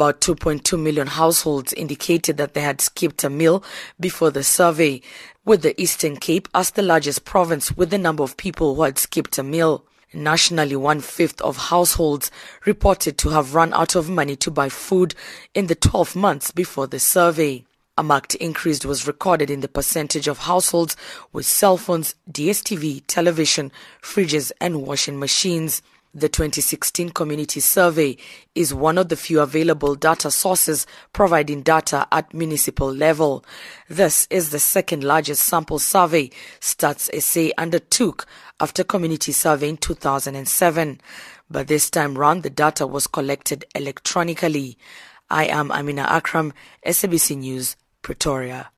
About 2.2 million households indicated that they had skipped a meal before the survey, with the Eastern Cape as the largest province with the number of people who had skipped a meal. Nationally, one fifth of households reported to have run out of money to buy food in the 12 months before the survey. A marked increase was recorded in the percentage of households with cell phones, DSTV, television, fridges, and washing machines. The 2016 Community Survey is one of the few available data sources providing data at municipal level. This is the second largest sample survey Stats SA undertook after Community Survey in 2007. But this time round, the data was collected electronically. I am Amina Akram, SABC News, Pretoria.